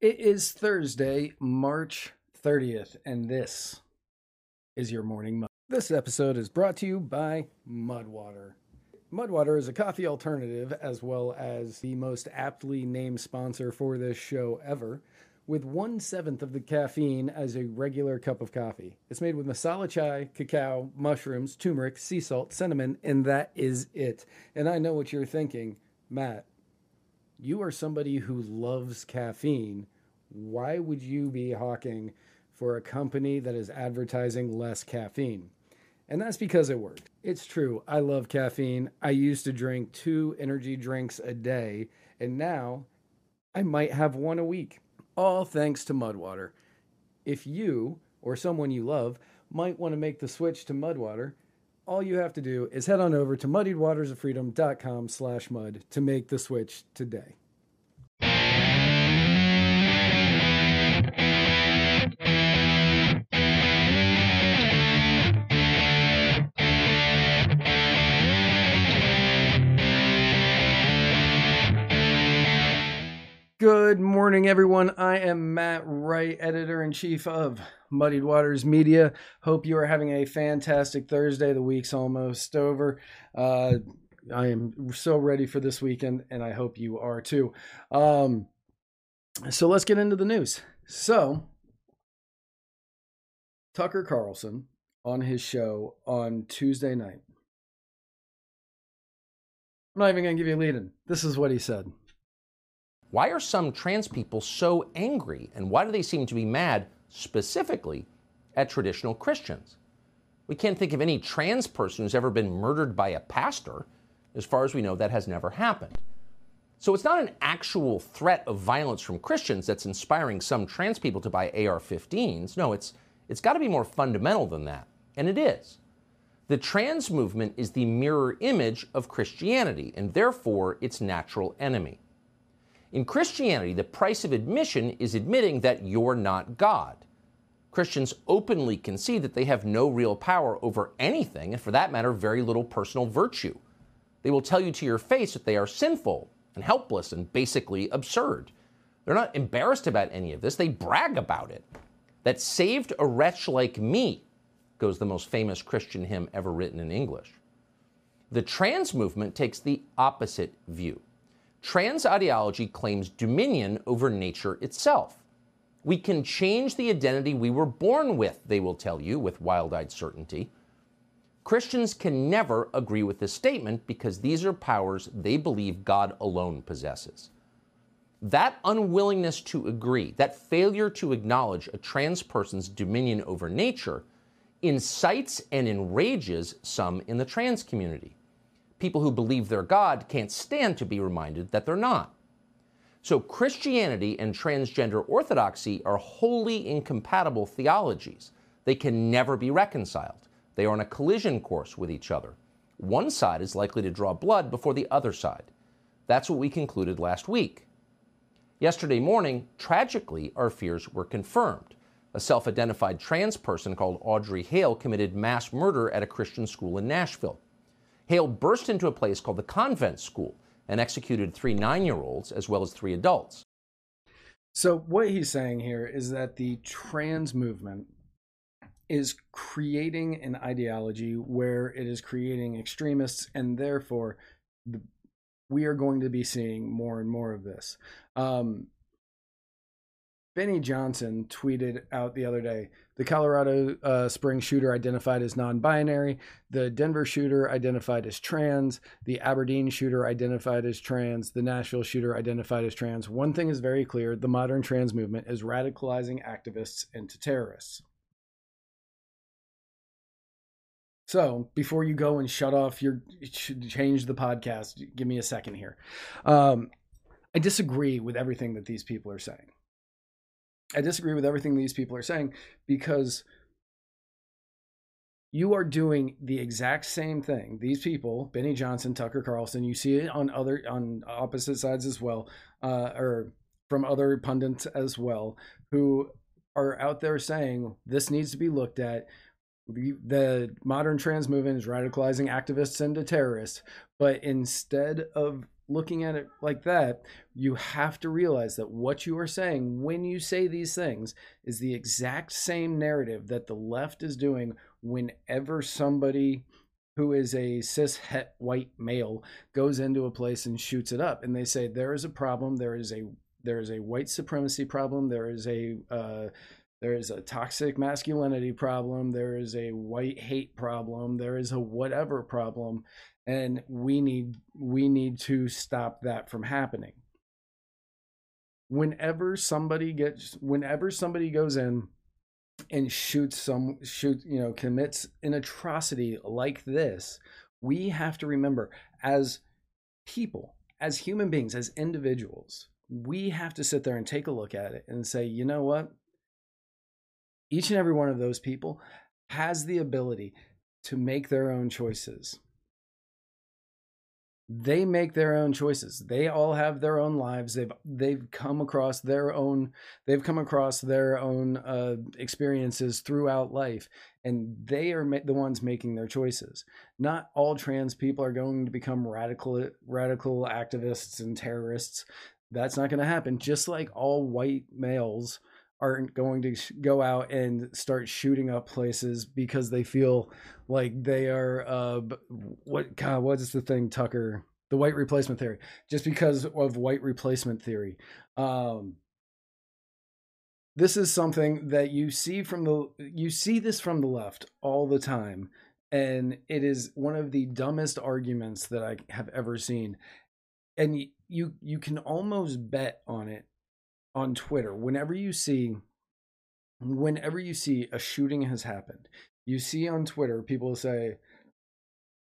It is Thursday, March 30th, and this is your morning mud. This episode is brought to you by Mudwater. Mudwater is a coffee alternative as well as the most aptly named sponsor for this show ever, with one seventh of the caffeine as a regular cup of coffee. It's made with masala chai, cacao, mushrooms, turmeric, sea salt, cinnamon, and that is it. And I know what you're thinking, Matt. You are somebody who loves caffeine. Why would you be hawking for a company that is advertising less caffeine? And that's because it worked. It's true. I love caffeine. I used to drink two energy drinks a day, and now I might have one a week. All thanks to Mudwater. If you or someone you love might want to make the switch to Mudwater, all you have to do is head on over to muddiedwatersoffreedom.com slash mud to make the switch today. Good morning, everyone. I am Matt Wright, editor in chief of Muddied Waters Media. Hope you are having a fantastic Thursday. The week's almost over. Uh, I am so ready for this weekend, and I hope you are too. Um, so let's get into the news. So, Tucker Carlson on his show on Tuesday night. I'm not even going to give you a lead in. This is what he said. Why are some trans people so angry, and why do they seem to be mad specifically at traditional Christians? We can't think of any trans person who's ever been murdered by a pastor. As far as we know, that has never happened. So it's not an actual threat of violence from Christians that's inspiring some trans people to buy AR 15s. No, it's, it's got to be more fundamental than that. And it is. The trans movement is the mirror image of Christianity, and therefore its natural enemy. In Christianity, the price of admission is admitting that you're not God. Christians openly concede that they have no real power over anything, and for that matter, very little personal virtue. They will tell you to your face that they are sinful and helpless and basically absurd. They're not embarrassed about any of this, they brag about it. That saved a wretch like me, goes the most famous Christian hymn ever written in English. The trans movement takes the opposite view. Trans ideology claims dominion over nature itself. We can change the identity we were born with, they will tell you with wild eyed certainty. Christians can never agree with this statement because these are powers they believe God alone possesses. That unwillingness to agree, that failure to acknowledge a trans person's dominion over nature, incites and enrages some in the trans community people who believe they're God can't stand to be reminded that they're not. So, Christianity and transgender orthodoxy are wholly incompatible theologies. They can never be reconciled. They are on a collision course with each other. One side is likely to draw blood before the other side. That's what we concluded last week. Yesterday morning, tragically, our fears were confirmed. A self identified trans person called Audrey Hale committed mass murder at a Christian school in Nashville. Hale burst into a place called the Covenant school and executed three nine year olds as well as three adults. So, what he's saying here is that the trans movement is creating an ideology where it is creating extremists, and therefore, the, we are going to be seeing more and more of this. Um, Benny Johnson tweeted out the other day the Colorado uh, Springs shooter identified as non binary, the Denver shooter identified as trans, the Aberdeen shooter identified as trans, the Nashville shooter identified as trans. One thing is very clear the modern trans movement is radicalizing activists into terrorists. So before you go and shut off your change the podcast, give me a second here. Um, I disagree with everything that these people are saying. I disagree with everything these people are saying because you are doing the exact same thing. These people, Benny Johnson, Tucker Carlson, you see it on other on opposite sides as well, uh, or from other pundits as well, who are out there saying this needs to be looked at. The modern trans movement is radicalizing activists into terrorists, but instead of looking at it like that, you have to realize that what you are saying when you say these things is the exact same narrative that the left is doing whenever somebody who is a cis het white male goes into a place and shoots it up and they say there is a problem. There is a there is a white supremacy problem. There is a uh, there is a toxic masculinity problem. There is a white hate problem. There is a whatever problem. And we need we need to stop that from happening. Whenever somebody gets whenever somebody goes in and shoots some shoot you know commits an atrocity like this we have to remember as people as human beings as individuals we have to sit there and take a look at it and say you know what each and every one of those people has the ability to make their own choices. They make their own choices. They all have their own lives. They've they've come across their own they've come across their own uh, experiences throughout life and they are ma- the ones making their choices. Not all trans people are going to become radical radical activists and terrorists. That's not going to happen. Just like all white males aren't going to go out and start shooting up places because they feel like they are uh what god what is the thing tucker? The white replacement theory. Just because of white replacement theory. Um this is something that you see from the you see this from the left all the time and it is one of the dumbest arguments that i have ever seen. And you you can almost bet on it on Twitter, whenever you see whenever you see a shooting has happened, you see on Twitter people say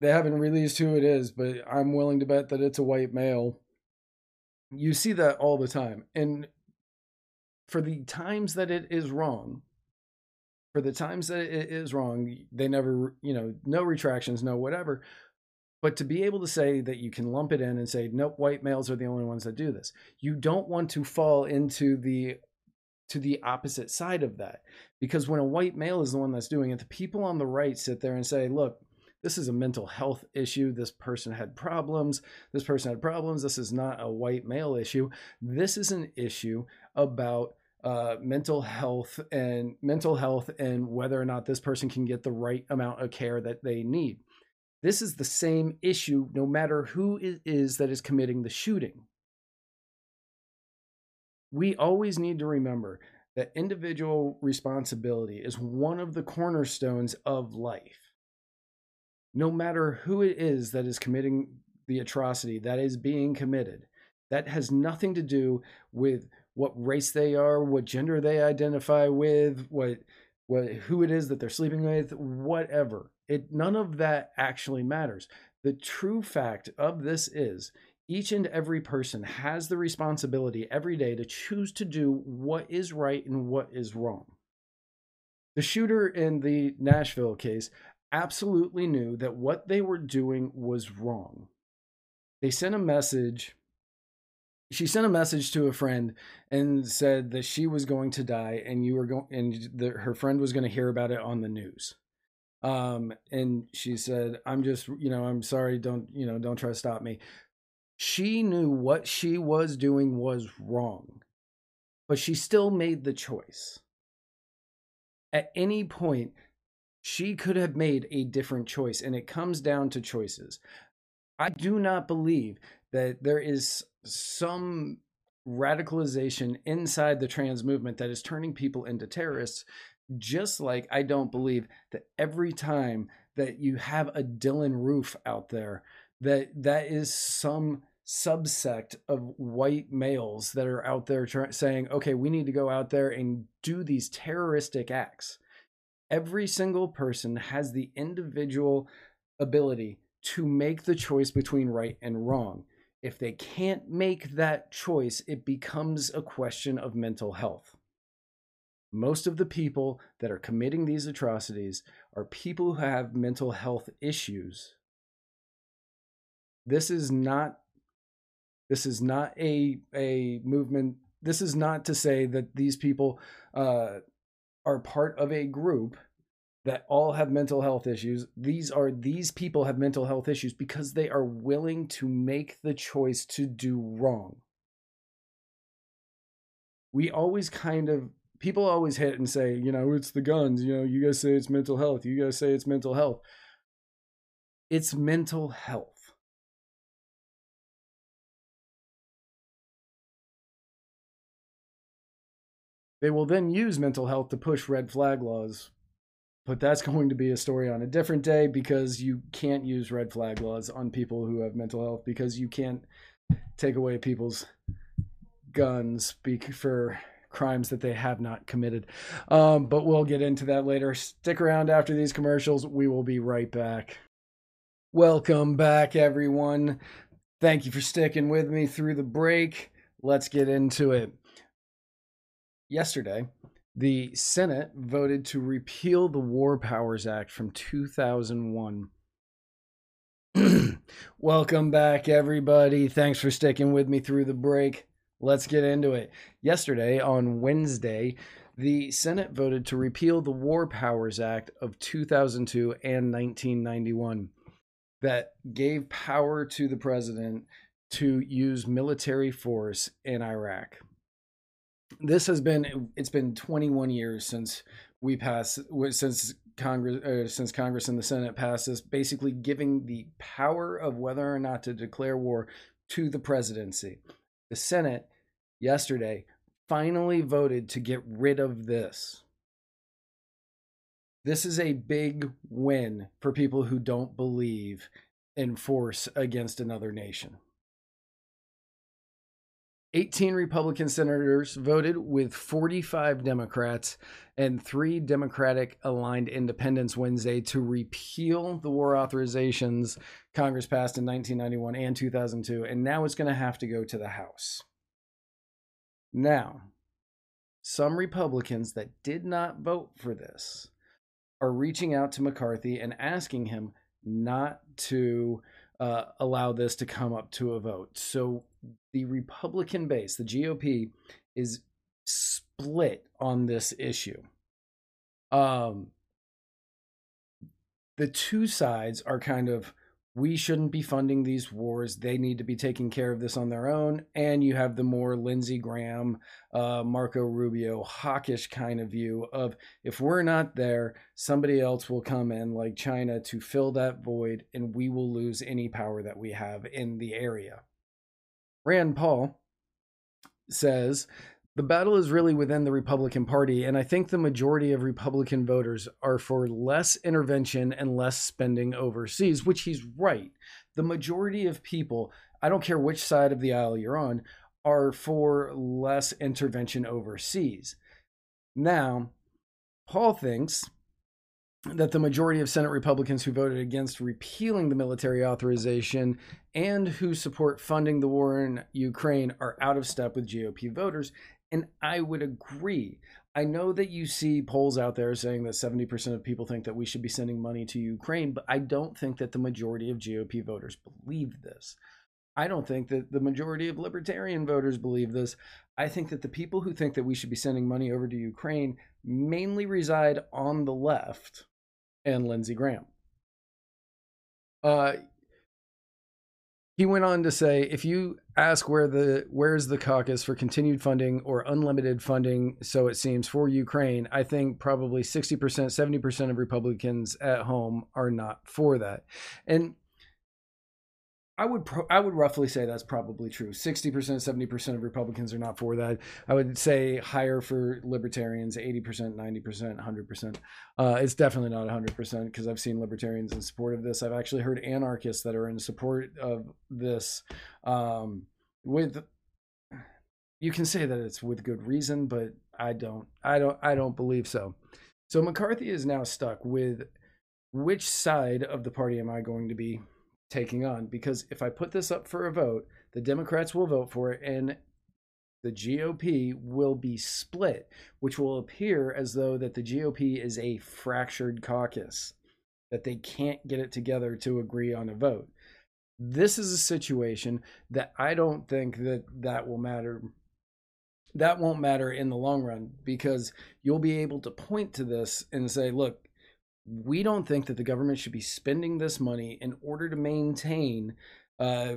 they haven't released who it is, but I'm willing to bet that it's a white male. You see that all the time. And for the times that it is wrong, for the times that it is wrong, they never, you know, no retractions, no whatever. But to be able to say that you can lump it in and say, nope, white males are the only ones that do this, you don't want to fall into the to the opposite side of that. Because when a white male is the one that's doing it, the people on the right sit there and say, look, this is a mental health issue. This person had problems. This person had problems. This is not a white male issue. This is an issue about uh, mental health and mental health and whether or not this person can get the right amount of care that they need. This is the same issue no matter who it is that is committing the shooting. We always need to remember that individual responsibility is one of the cornerstones of life. No matter who it is that is committing the atrocity that is being committed, that has nothing to do with what race they are, what gender they identify with, what what who it is that they're sleeping with, whatever. It none of that actually matters. The true fact of this is each and every person has the responsibility every day to choose to do what is right and what is wrong. The shooter in the Nashville case absolutely knew that what they were doing was wrong. They sent a message she sent a message to a friend and said that she was going to die and you were going and the, her friend was going to hear about it on the news um and she said i'm just you know i'm sorry don't you know don't try to stop me. She knew what she was doing was wrong but she still made the choice. At any point she could have made a different choice and it comes down to choices. I do not believe that there is some radicalization inside the trans movement that is turning people into terrorists just like I don't believe that every time that you have a Dylann Roof out there that that is some subsect of white males that are out there saying okay we need to go out there and do these terroristic acts every single person has the individual ability to make the choice between right and wrong if they can't make that choice, it becomes a question of mental health. Most of the people that are committing these atrocities are people who have mental health issues. This is not this is not a a movement. This is not to say that these people uh, are part of a group that all have mental health issues. These are these people have mental health issues because they are willing to make the choice to do wrong. We always kind of people always hit and say, you know, it's the guns, you know, you guys say it's mental health, you guys say it's mental health. It's mental health. They will then use mental health to push red flag laws. But that's going to be a story on a different day because you can't use red flag laws on people who have mental health because you can't take away people's guns speak for crimes that they have not committed. Um, but we'll get into that later. Stick around after these commercials. We will be right back. Welcome back, everyone. Thank you for sticking with me through the break. Let's get into it yesterday, the Senate voted to repeal the War Powers Act from 2001. Welcome back, everybody. Thanks for sticking with me through the break. Let's get into it. Yesterday, on Wednesday, the Senate voted to repeal the War Powers Act of 2002 and 1991 that gave power to the president to use military force in Iraq this has been it's been 21 years since we passed since Congress uh, since Congress and the Senate passed this basically giving the power of whether or not to declare war to the presidency. The Senate yesterday finally voted to get rid of this. This is a big win for people who don't believe in force against another nation. 18 Republican senators voted with 45 Democrats and three Democratic aligned independents Wednesday to repeal the war authorizations Congress passed in 1991 and 2002. And now it's going to have to go to the House. Now, some Republicans that did not vote for this are reaching out to McCarthy and asking him not to uh, allow this to come up to a vote. So the Republican base, the GOP, is split on this issue. Um, the two sides are kind of we shouldn't be funding these wars. They need to be taking care of this on their own. And you have the more Lindsey Graham, uh, Marco Rubio, hawkish kind of view of if we're not there, somebody else will come in, like China, to fill that void, and we will lose any power that we have in the area. Rand Paul says the battle is really within the Republican Party, and I think the majority of Republican voters are for less intervention and less spending overseas, which he's right. The majority of people, I don't care which side of the aisle you're on, are for less intervention overseas. Now, Paul thinks that the majority of Senate Republicans who voted against repealing the military authorization and who support funding the war in Ukraine are out of step with GOP voters. And I would agree. I know that you see polls out there saying that 70% of people think that we should be sending money to Ukraine, but I don't think that the majority of GOP voters believe this. I don't think that the majority of libertarian voters believe this. I think that the people who think that we should be sending money over to Ukraine mainly reside on the left and Lindsey Graham. Uh, he went on to say, if you ask where the where's the caucus for continued funding or unlimited funding, so it seems for Ukraine, I think probably 60%, 70% of Republicans at home are not for that. And I would pro- I would roughly say that's probably true. Sixty percent, seventy percent of Republicans are not for that. I would say higher for libertarians, eighty percent, ninety percent, hundred percent. Uh, it's definitely not hundred percent because I've seen libertarians in support of this. I've actually heard anarchists that are in support of this. Um, with you can say that it's with good reason, but I don't. I don't. I don't believe so. So McCarthy is now stuck with which side of the party am I going to be taking on because if I put this up for a vote, the Democrats will vote for it and the GOP will be split, which will appear as though that the GOP is a fractured caucus, that they can't get it together to agree on a vote. This is a situation that I don't think that that will matter that won't matter in the long run because you'll be able to point to this and say, look, we don't think that the government should be spending this money in order to maintain uh,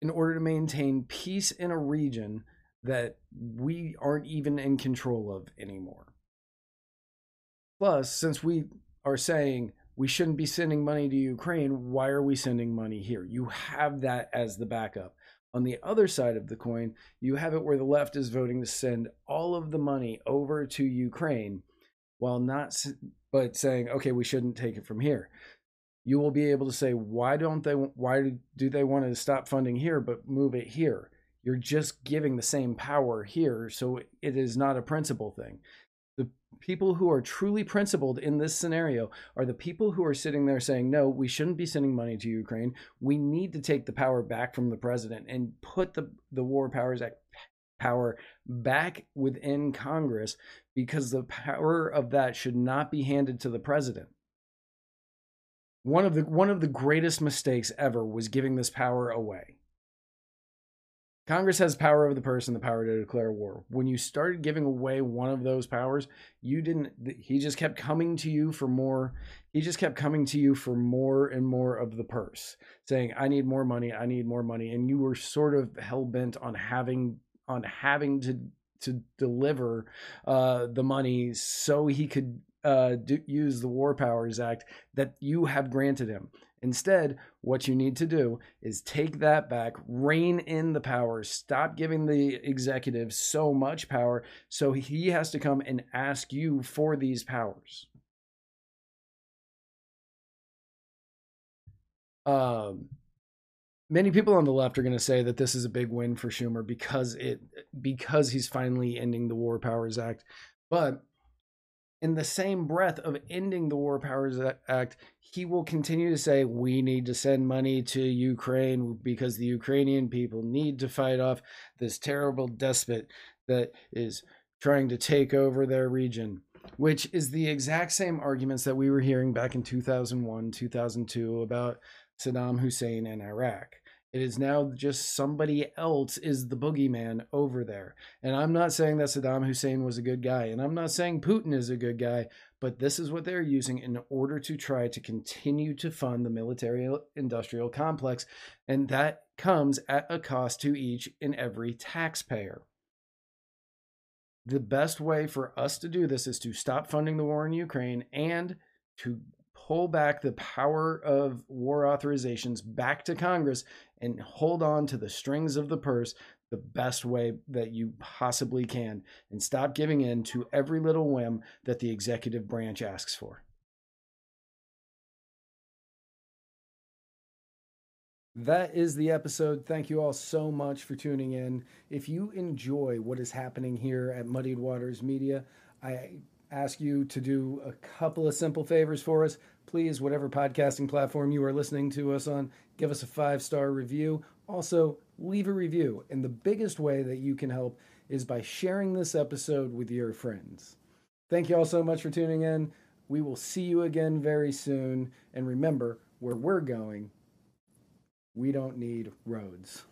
in order to maintain peace in a region that we aren't even in control of anymore. Plus, since we are saying we shouldn't be sending money to Ukraine, why are we sending money here? You have that as the backup. On the other side of the coin, you have it where the left is voting to send all of the money over to Ukraine while not but saying, okay, we shouldn't take it from here. You will be able to say, why don't they, why do they want to stop funding here but move it here? You're just giving the same power here. So it is not a principle thing. The people who are truly principled in this scenario are the people who are sitting there saying, no, we shouldn't be sending money to Ukraine. We need to take the power back from the president and put the, the War Powers Act power back within Congress because the power of that should not be handed to the president. One of the one of the greatest mistakes ever was giving this power away. Congress has power over the purse and the power to declare war. When you started giving away one of those powers, you didn't he just kept coming to you for more. He just kept coming to you for more and more of the purse, saying, "I need more money, I need more money." And you were sort of hell bent on having on having to to deliver uh, the money so he could uh, do, use the War Powers Act that you have granted him. Instead, what you need to do is take that back, rein in the powers, stop giving the executive so much power so he has to come and ask you for these powers. Um, many people on the left are going to say that this is a big win for Schumer because it because he's finally ending the War Powers Act. But in the same breath of ending the War Powers Act, he will continue to say we need to send money to Ukraine because the Ukrainian people need to fight off this terrible despot that is trying to take over their region which is the exact same arguments that we were hearing back in 2001, 2002 about Saddam Hussein and Iraq. It is now just somebody else is the boogeyman over there. And I'm not saying that Saddam Hussein was a good guy, and I'm not saying Putin is a good guy, but this is what they're using in order to try to continue to fund the military industrial complex. And that comes at a cost to each and every taxpayer. The best way for us to do this is to stop funding the war in Ukraine and to pull back the power of war authorizations back to Congress and hold on to the strings of the purse the best way that you possibly can and stop giving in to every little whim that the executive branch asks for. That is the episode. Thank you all so much for tuning in. If you enjoy what is happening here at Muddied Waters Media, I ask you to do a couple of simple favors for us. Please, whatever podcasting platform you are listening to us on, give us a five star review. Also, leave a review. And the biggest way that you can help is by sharing this episode with your friends. Thank you all so much for tuning in. We will see you again very soon. And remember, where we're going, we don't need roads.